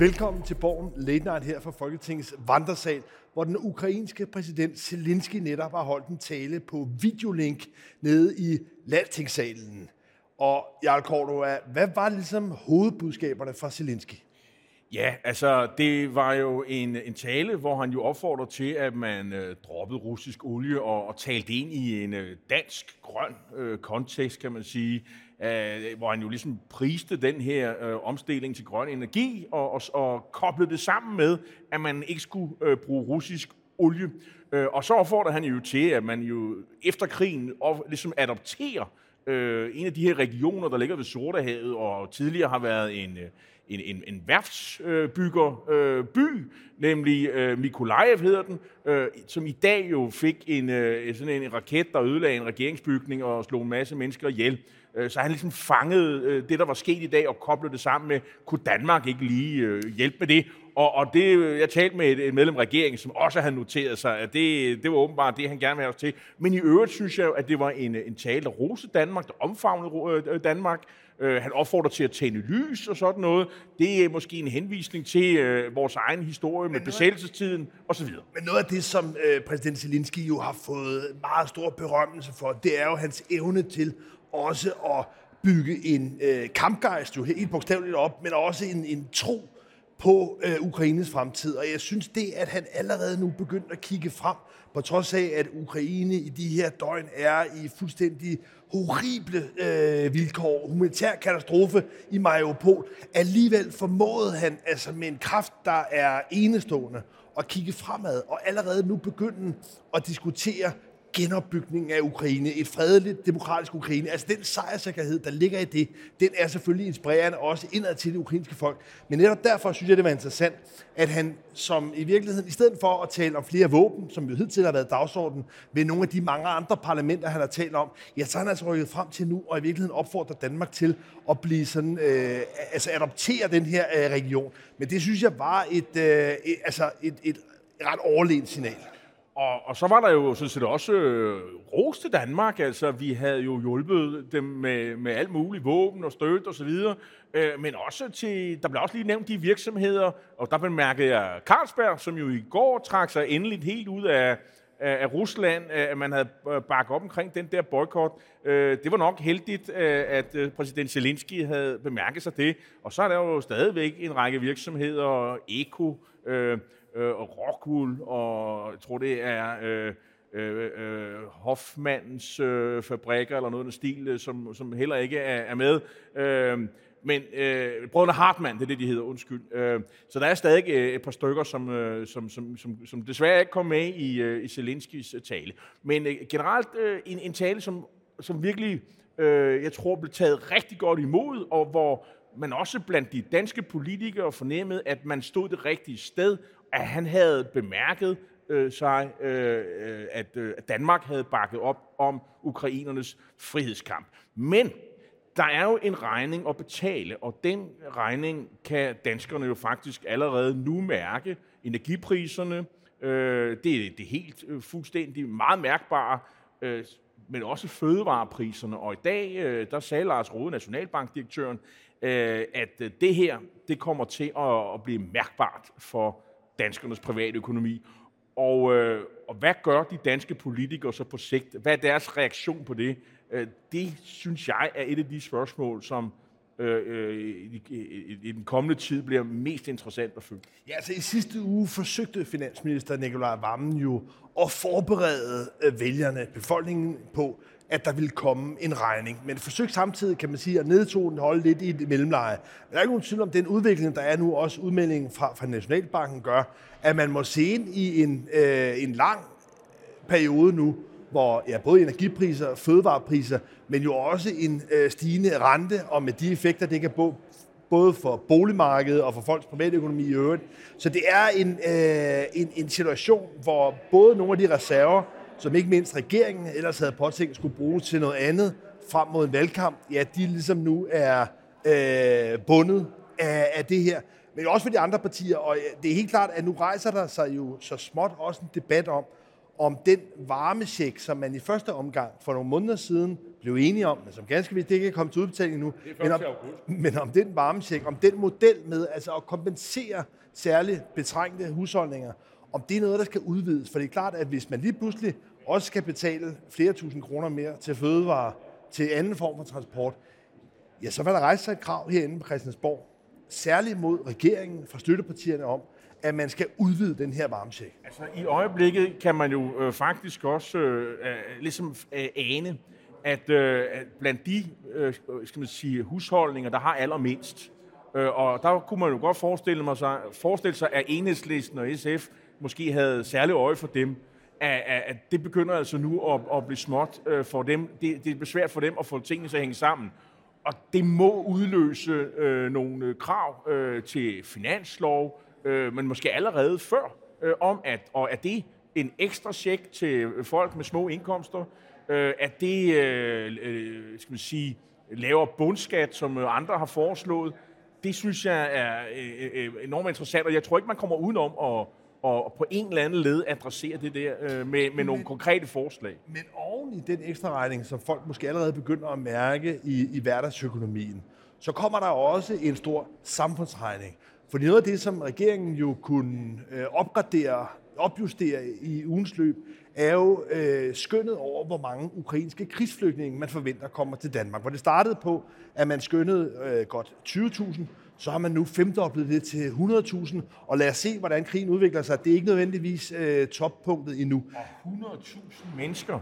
Velkommen til Borgen Late Night her fra Folketingets vandresal, hvor den ukrainske præsident Zelensky netop har holdt en tale på videolink nede i Landstingssalen. Og Jarl Cordova, hvad var ligesom hovedbudskaberne fra Zelensky? Ja, altså det var jo en, en tale, hvor han jo opfordrer til, at man øh, droppede russisk olie og, og talte ind i en øh, dansk grøn øh, kontekst, kan man sige, øh, hvor han jo ligesom priste den her øh, omstilling til grøn energi og, og, og koblede det sammen med, at man ikke skulle øh, bruge russisk olie. Øh, og så opfordrer han jo til, at man jo efter krigen og, ligesom adopterer øh, en af de her regioner, der ligger ved Sortehavet, og tidligere har været en, øh, en, en, en værftsbyggerby, øh, by, nemlig øh, Mikolajev hedder den, øh, som i dag jo fik en, øh, sådan en raket, der ødelagde en regeringsbygning og slog en masse mennesker ihjel. Øh, så han ligesom fangede øh, det, der var sket i dag, og koblede det sammen med, kunne Danmark ikke lige øh, hjælpe med det? Og, og det, jeg talte med et, et medlem af regeringen, som også havde noteret sig, at det, det var åbenbart det, han gerne ville have os til. Men i øvrigt synes jeg at det var en, en tale, der rose Danmark, der omfavnede Danmark. Han opfordrer til at tænde lys og sådan noget. Det er måske en henvisning til øh, vores egen historie med besættelsestiden osv. Men noget af det, som øh, præsident Zelensky jo har fået meget stor berømmelse for, det er jo hans evne til også at bygge en øh, kampgejst, jo helt bogstaveligt op, men også en, en tro på øh, Ukraines fremtid. Og jeg synes det, at han allerede nu begyndte at kigge frem, på trods af, at Ukraine i de her døgn er i fuldstændig horrible øh, vilkår, humanitær katastrofe i Mariupol, alligevel formåede han altså med en kraft, der er enestående, at kigge fremad og allerede nu begynde at diskutere genopbygningen af Ukraine, et fredeligt, demokratisk Ukraine. Altså den sejrsikkerhed, der ligger i det, den er selvfølgelig inspirerende også indad til det ukrainske folk. Men netop derfor synes jeg, det var interessant, at han som i virkeligheden, i stedet for at tale om flere våben, som jo hidtil har været dagsordenen, ved nogle af de mange andre parlamenter, han har talt om, ja, så har han altså rykket frem til nu, og i virkeligheden opfordrer Danmark til at blive sådan, øh, altså adoptere den her øh, region. Men det synes jeg var et, øh, et, altså et, et ret overlegent signal. Og, og så var der jo sådan set også øh, ros til Danmark. Altså, vi havde jo hjulpet dem med, med alt muligt våben og støtte og så videre. Øh, men også til, der blev også lige nævnt de virksomheder, og der bemærkede jeg Carlsberg, som jo i går trak sig endeligt helt ud af, af, Rusland, at man havde øh, bakket op omkring den der boykot. Øh, det var nok heldigt, øh, at præsident Zelensky havde bemærket sig det. Og så er der jo stadigvæk en række virksomheder, Eko, øh, Rockwool, og jeg tror, det er øh, øh, Hoffmanns øh, fabrikker, eller noget af den stil, som, som heller ikke er, er med. Øh, men øh, brødrene Hartmann, det er det, de hedder, undskyld. Øh, så der er stadig øh, et par stykker, som, øh, som, som, som, som desværre ikke kom med i, øh, i Zelenskis øh, tale. Men øh, generelt øh, en, en tale, som, som virkelig, øh, jeg tror, blev taget rigtig godt imod, og hvor man også blandt de danske politikere fornemmede, at man stod det rigtige sted, at han havde bemærket øh, sig, øh, øh at, øh, at Danmark havde bakket op om ukrainernes frihedskamp. Men der er jo en regning at betale, og den regning kan danskerne jo faktisk allerede nu mærke. Energipriserne, øh, det er det helt øh, fuldstændig meget mærkbare, øh, men også fødevarepriserne. Og i dag, øh, der sagde Lars Rode, nationalbankdirektøren, øh, at øh, det her, det kommer til at, at blive mærkbart for danskernes private økonomi. Og, øh, og hvad gør de danske politikere så på sigt? Hvad er deres reaktion på det? Øh, det synes jeg er et af de spørgsmål, som øh, øh i, i, i den kommende tid bliver mest interessant at følge. Ja, altså i sidste uge forsøgte finansminister Nikolaj Vammen jo at forberede øh, vælgerne, befolkningen på, at der ville komme en regning. Men forsøg samtidig, kan man sige, at nedtonen holde lidt i et mellemleje. Men der er ikke nogen tvivl om, den udvikling, der er nu, også udmeldingen fra, fra Nationalbanken, gør, at man må se ind i en, øh, en lang periode nu, hvor ja, både energipriser og fødevarepriser, men jo også en øh, stigende rente, og med de effekter, det kan bo, både for boligmarkedet og for folks private økonomi i øvrigt. Så det er en, øh, en, en situation, hvor både nogle af de reserver, som ikke mindst regeringen ellers havde påtænkt skulle bruges til noget andet frem mod en valgkamp, ja, de ligesom nu er øh, bundet af, af det her. Men også for de andre partier, og det er helt klart, at nu rejser der sig jo så småt også en debat om, om den varmesjek, som man i første omgang for nogle måneder siden blev enige om, men som ganske vist ikke er kommet til udbetaling nu. Men om, 1. august. men om den varmesjek, om den model med altså at kompensere særligt betrængte husholdninger, om det er noget, der skal udvides. For det er klart, at hvis man lige pludselig også skal betale flere tusind kroner mere til fødevarer, til anden form for transport, ja, så vil der rejse sig et krav herinde på Christiansborg, særligt mod regeringen fra støttepartierne om, at man skal udvide den her varmesjek. Altså, i øjeblikket kan man jo øh, faktisk også øh, øh ligesom øh, ane, at, øh, at blandt de øh, øh, skal man sige, husholdninger, der har allermindst, øh, og der kunne man jo godt forestille, mig sig, forestille sig, at enhedslisten og SF måske havde særlig øje for dem, at, at, at det begynder altså nu at, at blive småt øh, for dem. Det, det er besvært for dem at få tingene til at hænge sammen. Og det må udløse øh, nogle øh, krav øh, til finanslov, øh, men måske allerede før, øh, om at, og er det en ekstra check til folk med små indkomster, øh, at det, øh, øh, skal man sige, lavere bundskat, som øh, andre har foreslået, det synes jeg er øh, øh, enormt interessant, og jeg tror ikke, man kommer udenom at, at på en eller anden led adressere det der øh, med, med nogle konkrete forslag. Men oven i den ekstra regning, som folk måske allerede begynder at mærke i, i hverdagsøkonomien, så kommer der også en stor samfundsregning. Fordi noget af det, som regeringen jo kunne øh, opgradere, opjustere i ugens løb, er jo øh, skønnet over, hvor mange ukrainske krigsflygtninge man forventer kommer til Danmark. Hvor det startede på, at man skønnede øh, godt 20.000, så har man nu femdoblet det til 100.000, og lad os se, hvordan krigen udvikler sig. Det er ikke nødvendigvis øh, toppunktet endnu. Og 100.000 mennesker,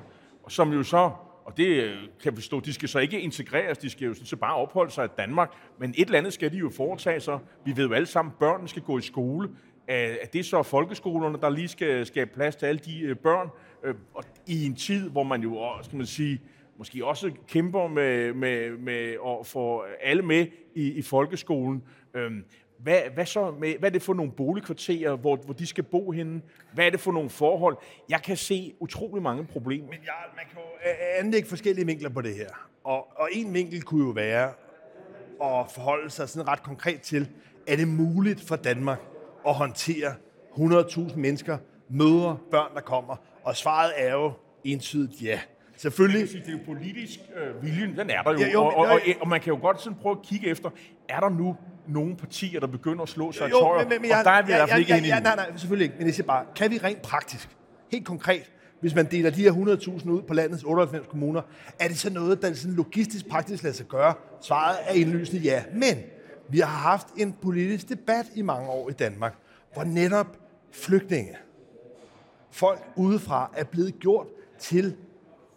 som jo så, og det øh, kan vi forstå, de skal så ikke integreres, de skal jo sådan set bare opholde sig i Danmark, men et eller andet skal de jo foretage sig. Vi ved jo alle sammen, at børnene skal gå i skole. Er det så folkeskolerne, der lige skal skabe plads til alle de øh, børn? Øh, og i en tid, hvor man jo, skal man sige, måske også kæmper med, med, med at få alle med i, i folkeskolen. Øhm, hvad, hvad, så med, hvad er det for nogle boligkvarterer, hvor, hvor de skal bo henne? Hvad er det for nogle forhold? Jeg kan se utrolig mange problemer. Men ja, man kan jo øh, øh, anlægge forskellige vinkler på det her. Og, og en vinkel kunne jo være at forholde sig sådan ret konkret til, er det muligt for Danmark at håndtere 100.000 mennesker, mødre, børn, der kommer? Og svaret er jo entydigt ja. Selvfølgelig. Det er jo politisk øh, viljen, den er der jo. Ja, jo, og, og, og, og man kan jo godt sådan prøve at kigge efter, er der nu nogle partier, der begynder at slå sig i Jo, tøjer? og der er vi i hvert fald ikke ja, enige ja, nej, nej, selvfølgelig ikke. Men jeg siger bare, kan vi rent praktisk, helt konkret, hvis man deler de her 100.000 ud på landets 98 kommuner, er det så noget, der sådan logistisk praktisk lader sig gøre? Svaret er indlysende ja. Men vi har haft en politisk debat i mange år i Danmark, hvor netop flygtninge, folk udefra, er blevet gjort til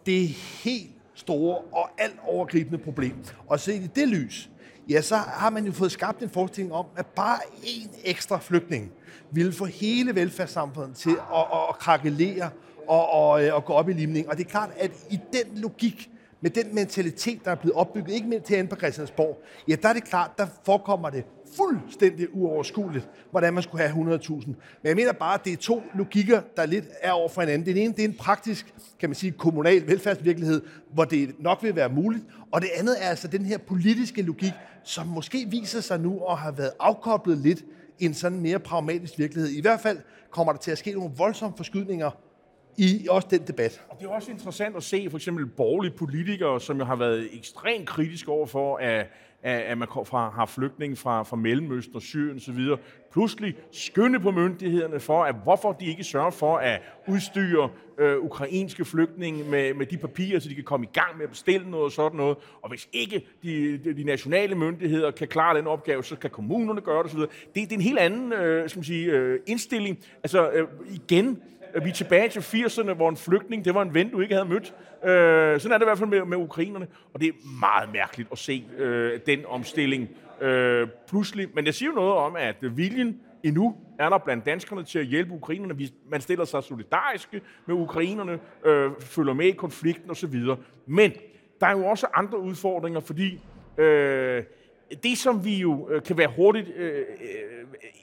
det helt store og alt overgribende problem. Og set i det lys, ja, så har man jo fået skabt en forestilling om, at bare en ekstra flygtning ville få hele velfærdssamfundet til at, at, at krakelere og, og, øh, og gå op i limning. Og det er klart, at i den logik, med den mentalitet, der er blevet opbygget, ikke mindst herinde på Christiansborg, ja, der er det klart, der forekommer det fuldstændig uoverskueligt, hvordan man skulle have 100.000. Men jeg mener bare, at det er to logikker, der lidt er over for hinanden. Den ene, det er en praktisk, kan man sige, kommunal velfærdsvirkelighed, hvor det nok vil være muligt. Og det andet er altså den her politiske logik, som måske viser sig nu at have været afkoblet lidt i en sådan mere pragmatisk virkelighed. I hvert fald kommer der til at ske nogle voldsomme forskydninger i også den debat. Og det er også interessant at se for eksempel borgerlige politikere, som jo har været ekstremt kritiske overfor, at, at, at man kom fra, har flygtninge fra, fra Mellemøsten og Syrien osv., pludselig skynde på myndighederne for, at hvorfor de ikke sørger for at udstyre øh, ukrainske flygtninge med, med de papirer, så de kan komme i gang med at bestille noget og sådan noget. Og hvis ikke de, de, de nationale myndigheder kan klare den opgave, så kan kommunerne gøre det osv. Det, det er en helt anden øh, skal man sige, øh, indstilling. Altså øh, igen, vi er tilbage til 80'erne, hvor en flygtning, det var en ven, du ikke havde mødt. Øh, sådan er det i hvert fald med, med ukrainerne. Og det er meget mærkeligt at se øh, den omstilling øh, pludselig. Men jeg siger jo noget om, at viljen endnu er der blandt danskerne til at hjælpe ukrainerne. Vi- Man stiller sig solidariske med ukrainerne, øh, følger med i konflikten osv. Men der er jo også andre udfordringer, fordi øh, det, som vi jo øh, kan være hurtigt øh, øh,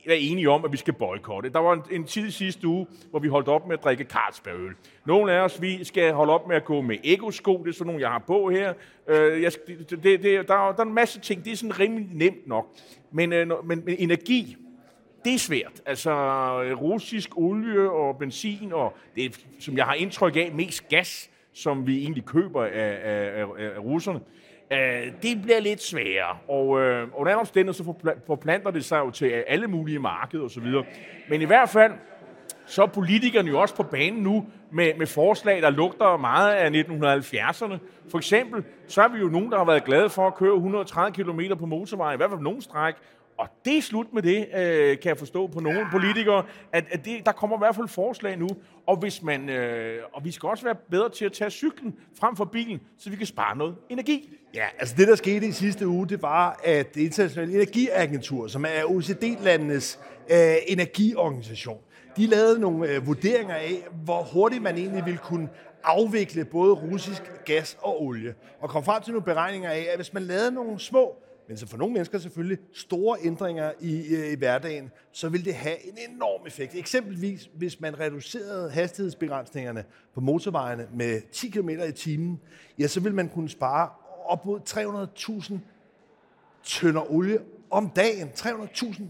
er enige om, at vi skal boykotte. Der var en, en tid sidste uge, hvor vi holdt op med at drikke Carlsbergøl. Nogle af os, vi skal holde op med at gå med ekosko, Det er sådan nogle, jeg har på her. Øh, jeg, det, det, der, er- der er en masse ting. Det er sådan rimelig nemt nok. Men, øh, men, men energi, det er svært. Altså russisk olie og benzin, og det som jeg har indtryk af, mest gas, som vi egentlig køber af, af, af, af russerne, øh, det bliver lidt sværere. Og øh, under andre omstændigheder, så forplanter det sig jo til øh, alle mulige markeder osv. Men i hvert fald, så er politikerne jo også på banen nu med, med forslag, der lugter meget af 1970'erne. For eksempel, så er vi jo nogen, der har været glade for at køre 130 km på motorvej, i hvert fald nogen stræk, og det er slut med det, øh, kan jeg forstå på nogle politikere, at, at det, der kommer i hvert fald forslag nu. Og, hvis man, øh, og vi skal også være bedre til at tage cyklen frem for bilen, så vi kan spare noget energi. Ja, altså det, der skete i sidste uge, det var, at det internationale energiagentur, som er OECD-landenes øh, energiorganisation, de lavede nogle øh, vurderinger af, hvor hurtigt man egentlig ville kunne afvikle både russisk gas og olie. Og kom frem til nogle beregninger af, at hvis man lavede nogle små men så for nogle mennesker selvfølgelig store ændringer i, øh, i hverdagen, så vil det have en enorm effekt. Eksempelvis, hvis man reducerede hastighedsbegrænsningerne på motorvejene med 10 km i timen, ja, så vil man kunne spare op mod 300.000 tønder olie om dagen. 300.000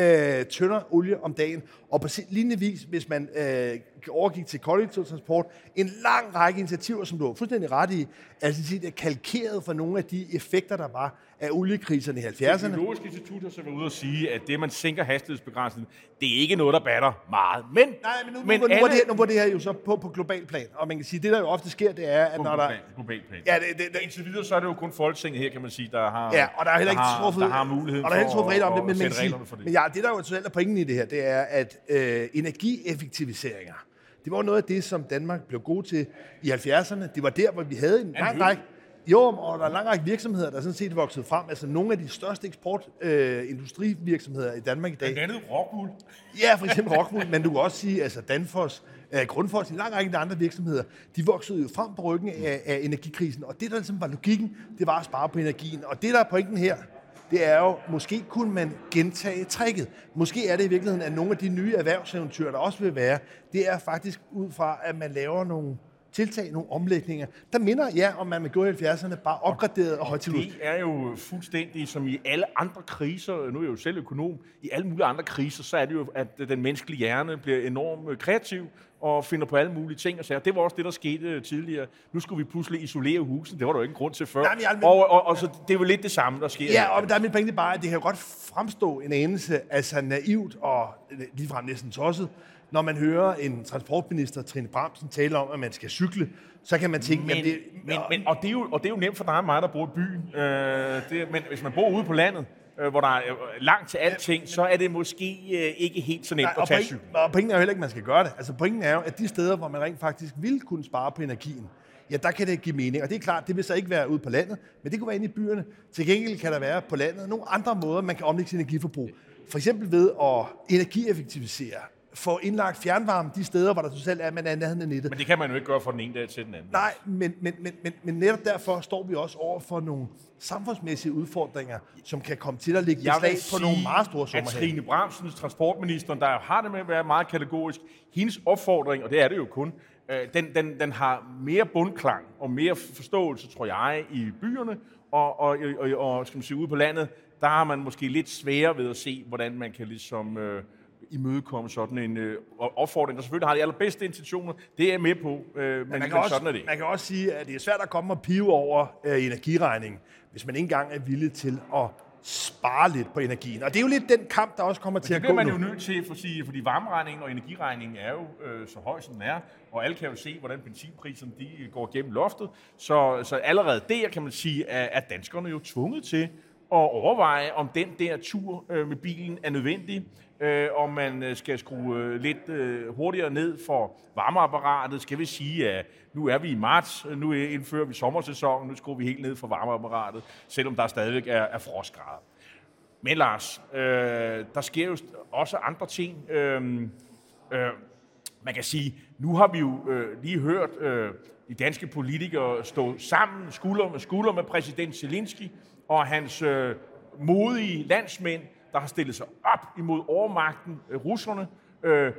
øh, tønder olie om dagen. Og på lignende vis, hvis man øh, overgik til kollektiv transport, en lang række initiativer, som du har fuldstændig ret i, altså set er kalkeret for nogle af de effekter, der var af oliekriserne i 70'erne. Teknologisk Institut har så været ude at sige, at det, man sænker hastighedsbegrænsningen, det er ikke noget, der batter meget. Men, Nej, men nu, men nu, alle... nu, var det her, nu var det her jo så på, på global plan, og man kan sige, det der jo ofte sker, det er, at på når global, der... global plan. Ja, det, det, det, Indtil videre, så er det jo kun Folketinget her, kan man sige, der har, ja, og der er heller ikke der truffet, der har muligheden og der er heller truffet regler om det, men, men, sige, for det. men ja, det der jo er pointen i det her, det er, at øh, energieffektiviseringer, det var noget af det, som Danmark blev god til i 70'erne. Det var der, hvor vi havde en lang række jo, og der er en lang række virksomheder, der sådan set vokset frem. Altså nogle af de største eksportindustrivirksomheder øh, i Danmark i dag. Blandt andet Rockwool. Ja, for eksempel Rockwool, men du kan også sige, altså Danfoss, øh, Grundfos, en lang række andre virksomheder, de voksede jo frem på ryggen af, af energikrisen. Og det, der ligesom var logikken, det var at spare på energien. Og det, der er pointen her, det er jo, måske kunne man gentage tricket. Måske er det i virkeligheden, at nogle af de nye erhvervseventyr, der også vil være, det er faktisk ud fra, at man laver nogle tiltag, nogle omlægninger, der minder ja om man med gå i 70'erne, bare opgraderet og højt Det er jo fuldstændig som i alle andre kriser, nu er jeg jo selv økonom, i alle mulige andre kriser, så er det jo, at den menneskelige hjerne bliver enormt kreativ og finder på alle mulige ting og sager. Det var også det, der skete tidligere. Nu skulle vi pludselig isolere husen. Det var der jo ikke grund til før. Nej, men, men, og, og, og, så det er jo lidt det samme, der sker. Ja, og der er mit pointe bare, at det kan godt fremstå en anelse altså naivt og ligefrem næsten tosset, når man hører en transportminister, Trine Bramsen, tale om, at man skal cykle, så kan man tænke, men, at det... Men, men, og, det er jo, og det er jo nemt for dig og mig, der bor i byen. Øh, det, men hvis man bor ude på landet, øh, hvor der er øh, langt til alting, så er det måske øh, ikke helt så nemt Nej, at tage cyklen. Og pointen er jo heller ikke, at man skal gøre det. Altså pointen er jo, at de steder, hvor man rent faktisk vil kunne spare på energien, ja, der kan det give mening. Og det er klart, det vil så ikke være ude på landet, men det kunne være inde i byerne. Til gengæld kan der være på landet nogle andre måder, man kan omlægge sin energiforbrug. For eksempel ved at energieffektivisere få indlagt fjernvarme de steder, hvor der totalt er, man er nærheden af nettet. Men det kan man jo ikke gøre fra den ene dag til den anden. Nej, men, men, men, men, men netop derfor står vi også over for nogle samfundsmæssige udfordringer, som kan komme til at ligge beslag på nogle meget store summer. at Trine Bramsens, transportministeren, der har det med at være meget kategorisk, hendes opfordring, og det er det jo kun, øh, den, den, den har mere bundklang og mere forståelse, tror jeg, i byerne, og, og, og, og skal man sige, ude på landet, der har man måske lidt sværere ved at se, hvordan man kan ligesom... Øh, imødekomme sådan en øh, opfordring, der selvfølgelig har de allerbedste intentioner. Det er jeg med på, øh, men, men, man kan også, sådan er det. Man kan også sige, at det er svært at komme og pive over øh, energiregningen, hvis man ikke engang er villig til at spare lidt på energien. Og det er jo lidt den kamp, der også kommer men til at gå det bliver man jo nødt til, for sige, fordi varmeregningen og energiregningen er jo øh, så høj, som den er, og alle kan jo se, hvordan benzinpriserne de går gennem loftet. Så, så allerede der kan man sige, at, at danskerne jo tvunget til overveje, om den der tur øh, med bilen er nødvendig øh, om man øh, skal skrue øh, lidt øh, hurtigere ned for varmeapparatet. Skal vi sige, at nu er vi i marts, øh, nu indfører vi sommersæsonen, nu skruer vi helt ned for varmeapparatet, selvom der stadigvæk er, er frostgrader. Men Lars, øh, der sker jo også andre ting. Øh, øh, man kan sige, nu har vi jo øh, lige hørt øh, de danske politikere stå sammen skulder med skulder med præsident Zelensky og hans øh, modige landsmænd, der har stillet sig op imod overmagten, øh, russerne. Øh,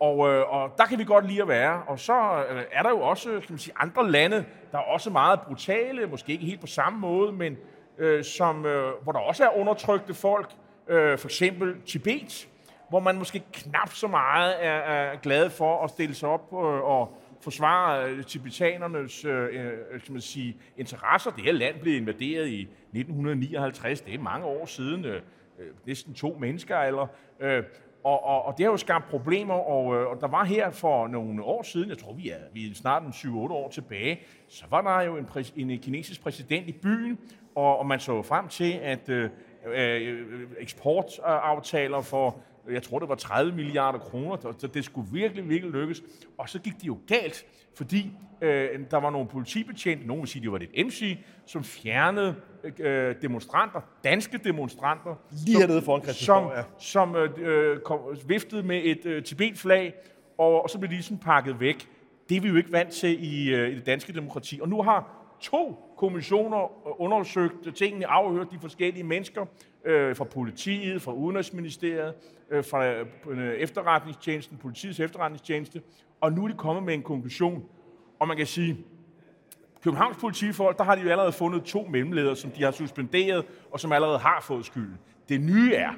og, øh, og der kan vi godt lide at være. Og så øh, er der jo også øh, kan man sige, andre lande, der er også meget brutale, måske ikke helt på samme måde, men øh, som, øh, hvor der også er undertrykte folk. Øh, for eksempel Tibet, hvor man måske knap så meget er, er glad for at stille sig op øh, og, forsvare øh, tibetanernes øh, øh skal man sige, interesser. Det her land blev invaderet i 1959. Det er mange år siden. Øh, øh næsten to mennesker, eller... Øh, og, og, og det har jo skabt problemer, og, og der var her for nogle år siden, jeg tror vi er, vi er snart en 7-8 år tilbage, så var der jo en, præs, en kinesisk præsident i byen, og, og man så frem til, at øh, øh, eksportaftaler for, jeg tror det var 30 milliarder kroner, så det skulle virkelig, virkelig lykkes. Og så gik det jo galt, fordi øh, der var nogle politibetjente, nogen vil sige, det var det MC, som fjernede øh, demonstranter, danske demonstranter, Lige hernede foran Christiansborg, ja. som, som øh, kom, viftede med et øh, Tibet-flag, og, og så blev de sådan pakket væk. Det er vi jo ikke vant til i, øh, i det danske demokrati. Og nu har to kommissioner øh, undersøgt tingene, afhørt de forskellige mennesker øh, fra politiet, fra Udenrigsministeriet, øh, fra øh, efterretningstjenesten, politiets efterretningstjeneste, og nu er de kommet med en konklusion. Og man kan sige, Københavns politifolk, der har de jo allerede fundet to mellemledere, som de har suspenderet, og som allerede har fået skylden. Det nye er,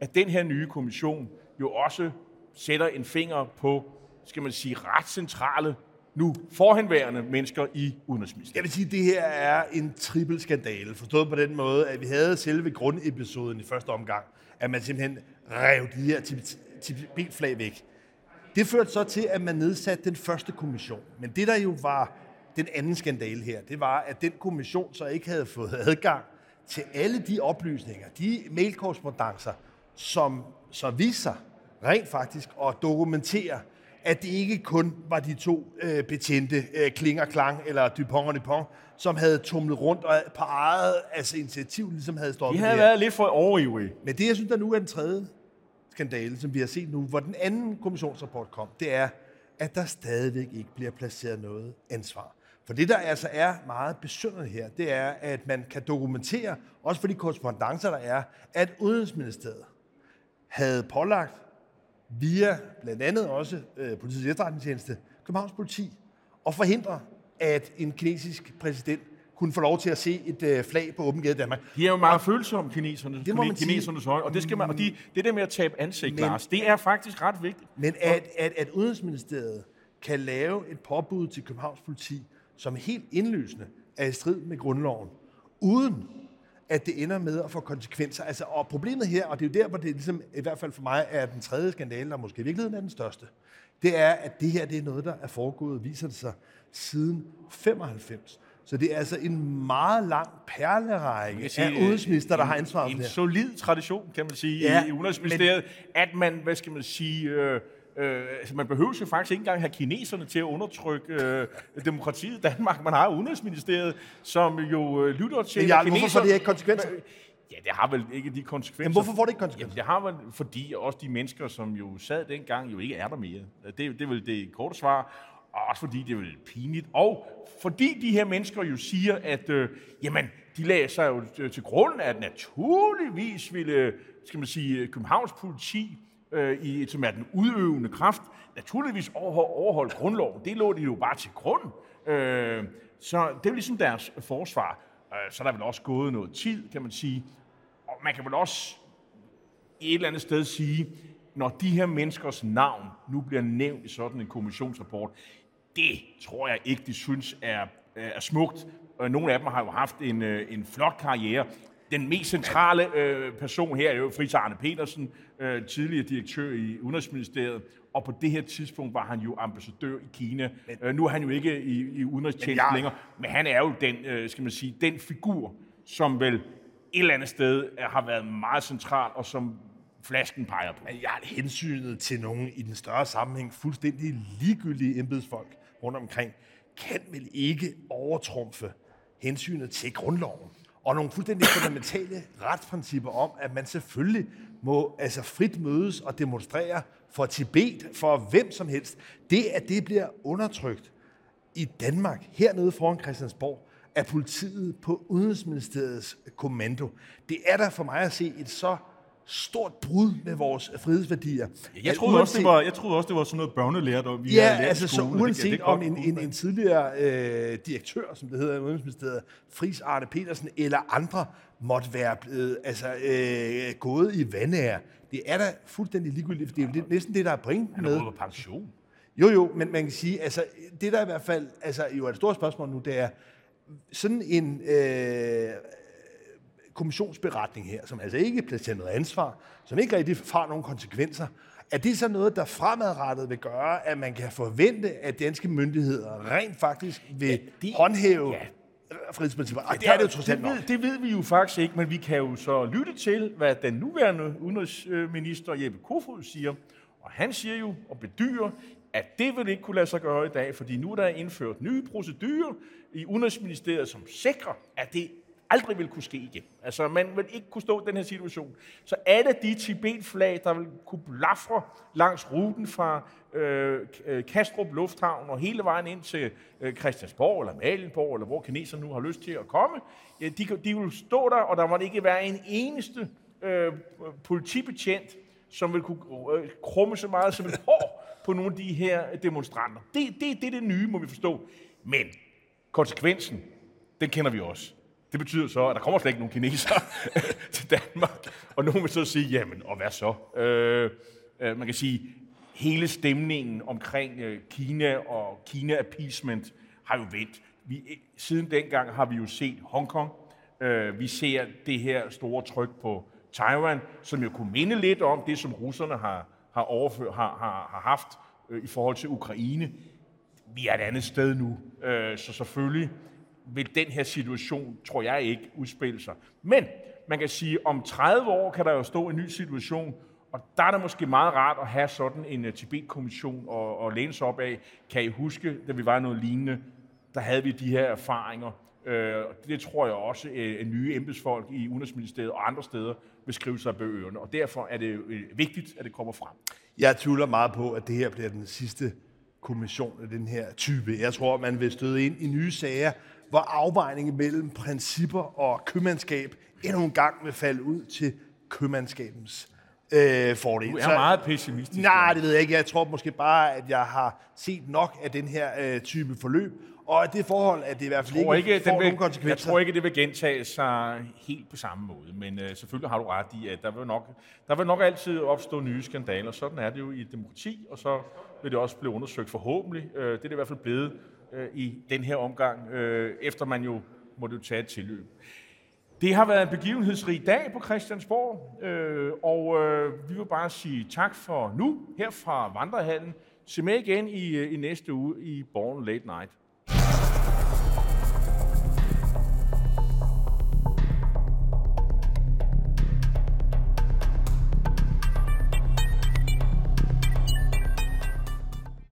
at den her nye kommission jo også sætter en finger på, skal man sige, ret centrale nu forhenværende mennesker i Udenrigsministeriet. Jeg vil sige, at det her er en trippel skandale, forstået på den måde, at vi havde selve grundepisoden i første omgang, at man simpelthen rev de her Tibet-flag væk. Det førte så til, at man nedsatte den første kommission. Men det, der jo var den anden skandale her, det var, at den kommission så ikke havde fået adgang til alle de oplysninger, de mailkorrespondencer, som så viser rent faktisk at dokumentere, at det ikke kun var de to øh, betjente, øh, Kling og Klang, eller Dupont og Dupont, som havde tumlet rundt og på eget altså initiativ ligesom havde stoppet De havde været lidt for overivrige. Men det, jeg synes, der nu er den tredje skandale, som vi har set nu, hvor den anden kommissionsrapport kom, det er, at der stadigvæk ikke bliver placeret noget ansvar. For det, der altså er meget besynderligt her, det er, at man kan dokumentere, også for de korrespondencer, der er, at Udenrigsministeriet havde pålagt via blandt andet også øh, politiets efterretningstjeneste, Københavns politi, og forhindre, at en kinesisk præsident kunne få lov til at se et øh, flag på åben gade i Danmark. De er jo meget følsomme, kineserne, det må man kinesernes høje, og det, skal man, og de, det der med at tabe ansigt, men, Lars, det er faktisk ret vigtigt. Men at, at, at Udenrigsministeriet kan lave et påbud til Københavns politi, som helt indlysende er i strid med grundloven, uden at det ender med at få konsekvenser. Altså, og problemet her, og det er jo der, hvor det ligesom, i hvert fald for mig er den tredje skandale, der måske i virkeligheden er den største, det er, at det her det er noget, der er foregået, viser det sig, siden 95. Så det er altså en meget lang perlerække sige, af udenrigsminister, der har ansvaret for det En solid tradition, kan man sige, ja, i Udenrigsministeriet, men, at man, hvad skal man sige... Øh, Øh, altså man behøver jo faktisk ikke engang have kineserne til at undertrykke øh, demokratiet i Danmark. Man har Udenrigsministeriet, som jo øh, lytter til Men Jarl, hvorfor får det ikke konsekvenser? Ja, det har vel ikke de konsekvenser. Men hvorfor får det ikke konsekvenser? Jamen, det har vel, fordi også de mennesker, som jo sad dengang, jo ikke er der mere. Det, det er vel det korte svar. Og også fordi det er vel pinligt. Og fordi de her mennesker jo siger, at øh, jamen, de lagde sig jo til grund, at naturligvis ville skal man sige, Københavns politi øh, i, som er den udøvende kraft, naturligvis overholdt grundloven. Det lå de jo bare til grund. Øh, så det er ligesom deres forsvar. Øh, så der er vel også gået noget tid, kan man sige. Og man kan vel også et eller andet sted sige, når de her menneskers navn nu bliver nævnt i sådan en kommissionsrapport, det tror jeg ikke, de synes er, er smukt. Øh, nogle af dem har jo haft en, øh, en flot karriere den mest centrale øh, person her er jo Fritz Arne Petersen, øh, tidligere direktør i Udenrigsministeriet, og på det her tidspunkt var han jo ambassadør i Kina. Men, øh, nu er han jo ikke i, i udenrigstjenesten længere, men han er jo den, øh, skal man sige, den figur, som vel et eller andet sted har været meget central, og som flasken peger på. Men jeg har hensynet til nogen i den større sammenhæng fuldstændig ligegyldige embedsfolk rundt omkring, kan vel ikke overtrumfe hensynet til grundloven og nogle fuldstændig fundamentale retsprincipper om, at man selvfølgelig må altså frit mødes og demonstrere for Tibet, for hvem som helst. Det, at det bliver undertrykt i Danmark, hernede foran Christiansborg, af politiet på Udenrigsministeriets kommando, det er der for mig at se et så stort brud med vores frihedsværdier. Jeg troede, uanset, også, det var, jeg troede også, det var sådan noget børnelærdom, vi ja, har altså så uanset det, det om en, en, en tidligere øh, direktør, som det hedder i Udenrigsministeriet, Fris Arne Petersen, eller andre, måtte være blevet altså, øh, gået i vandære. Det er da fuldstændig ligegyldigt, det er jo næsten det, der er pointen med. Han er på pension. Jo, jo, men man kan sige, altså, det der i hvert fald altså, jo er det store spørgsmål nu, det er sådan en øh, kommissionsberetning her, som altså ikke placerer noget ansvar, som ikke rigtig får nogen konsekvenser, er det så noget, der fremadrettet vil gøre, at man kan forvente, at danske myndigheder rent faktisk vil ja, de, håndhæve ja, frihedsprincipper? Ej, det, er det jo trods alt det, ved, det ved vi jo faktisk ikke, men vi kan jo så lytte til, hvad den nuværende udenrigsminister Jeppe Kofod siger. Og han siger jo og bedyrer, at det vil ikke kunne lade sig gøre i dag, fordi nu er der indført nye procedurer i Udenrigsministeriet, som sikrer, at det aldrig vil kunne ske igen. Altså, man vil ikke kunne stå i den her situation. Så alle de Tibet-flag, der vil kunne blafre langs ruten fra øh, øh Kastrup Lufthavn og hele vejen ind til øh, Christiansborg eller Malenborg, eller hvor kineserne nu har lyst til at komme, ja, de, de vil stå der, og der må ikke være en eneste øh, politibetjent, som vil kunne øh, krumme så meget som et hår på nogle af de her demonstranter. Det, det, det er det nye, må vi forstå. Men konsekvensen, den kender vi også. Det betyder så, at der kommer slet ikke nogen kinesere til Danmark. Og nogen vil så sige, jamen, og hvad så? Øh, øh, man kan sige, hele stemningen omkring øh, Kina og Kina-appeasement har jo vendt. Vi, øh, siden dengang har vi jo set Hongkong. Øh, vi ser det her store tryk på Taiwan, som jo kunne minde lidt om det, som russerne har, har, overfør, har, har, har haft øh, i forhold til Ukraine. Vi er et andet sted nu, øh, så selvfølgelig vil den her situation, tror jeg ikke, udspille sig. Men man kan sige, om 30 år kan der jo stå en ny situation, og der er det måske meget rart at have sådan en øh, Tibet-kommission og, og læne sig op af. Kan I huske, da vi var noget lignende, der havde vi de her erfaringer. Øh, det tror jeg også, øh, at nye embedsfolk i Udenrigsministeriet og andre steder vil skrive sig bag ørerne. Og derfor er det øh, vigtigt, at det kommer frem. Jeg tvivler meget på, at det her bliver den sidste kommission af den her type. Jeg tror, man vil støde ind i nye sager, hvor afvejningen mellem principper og købmandskab endnu en gang vil falde ud til købmandskabens øh, fordel. Du er så, meget pessimistisk. Nej, det ved jeg ikke. Jeg tror måske bare, at jeg har set nok af den her øh, type forløb, og at det forhold, at det i hvert fald ikke, ikke får vil, nogen konsekvenser. Jeg tror ikke, det vil gentage sig helt på samme måde, men øh, selvfølgelig har du ret i, at der vil, nok, der vil nok altid opstå nye skandaler. Sådan er det jo i et demokrati, og så vil det også blive undersøgt forhåbentlig. Øh, det er det i hvert fald blevet øh, i den her omgang, øh, efter man jo måtte tage et tilløb. Det har været en begivenhedsrig dag på Christiansborg, øh, og øh, vi vil bare sige tak for nu her fra Vandrehallen. Se med igen i, øh, i næste uge i Born Late Night.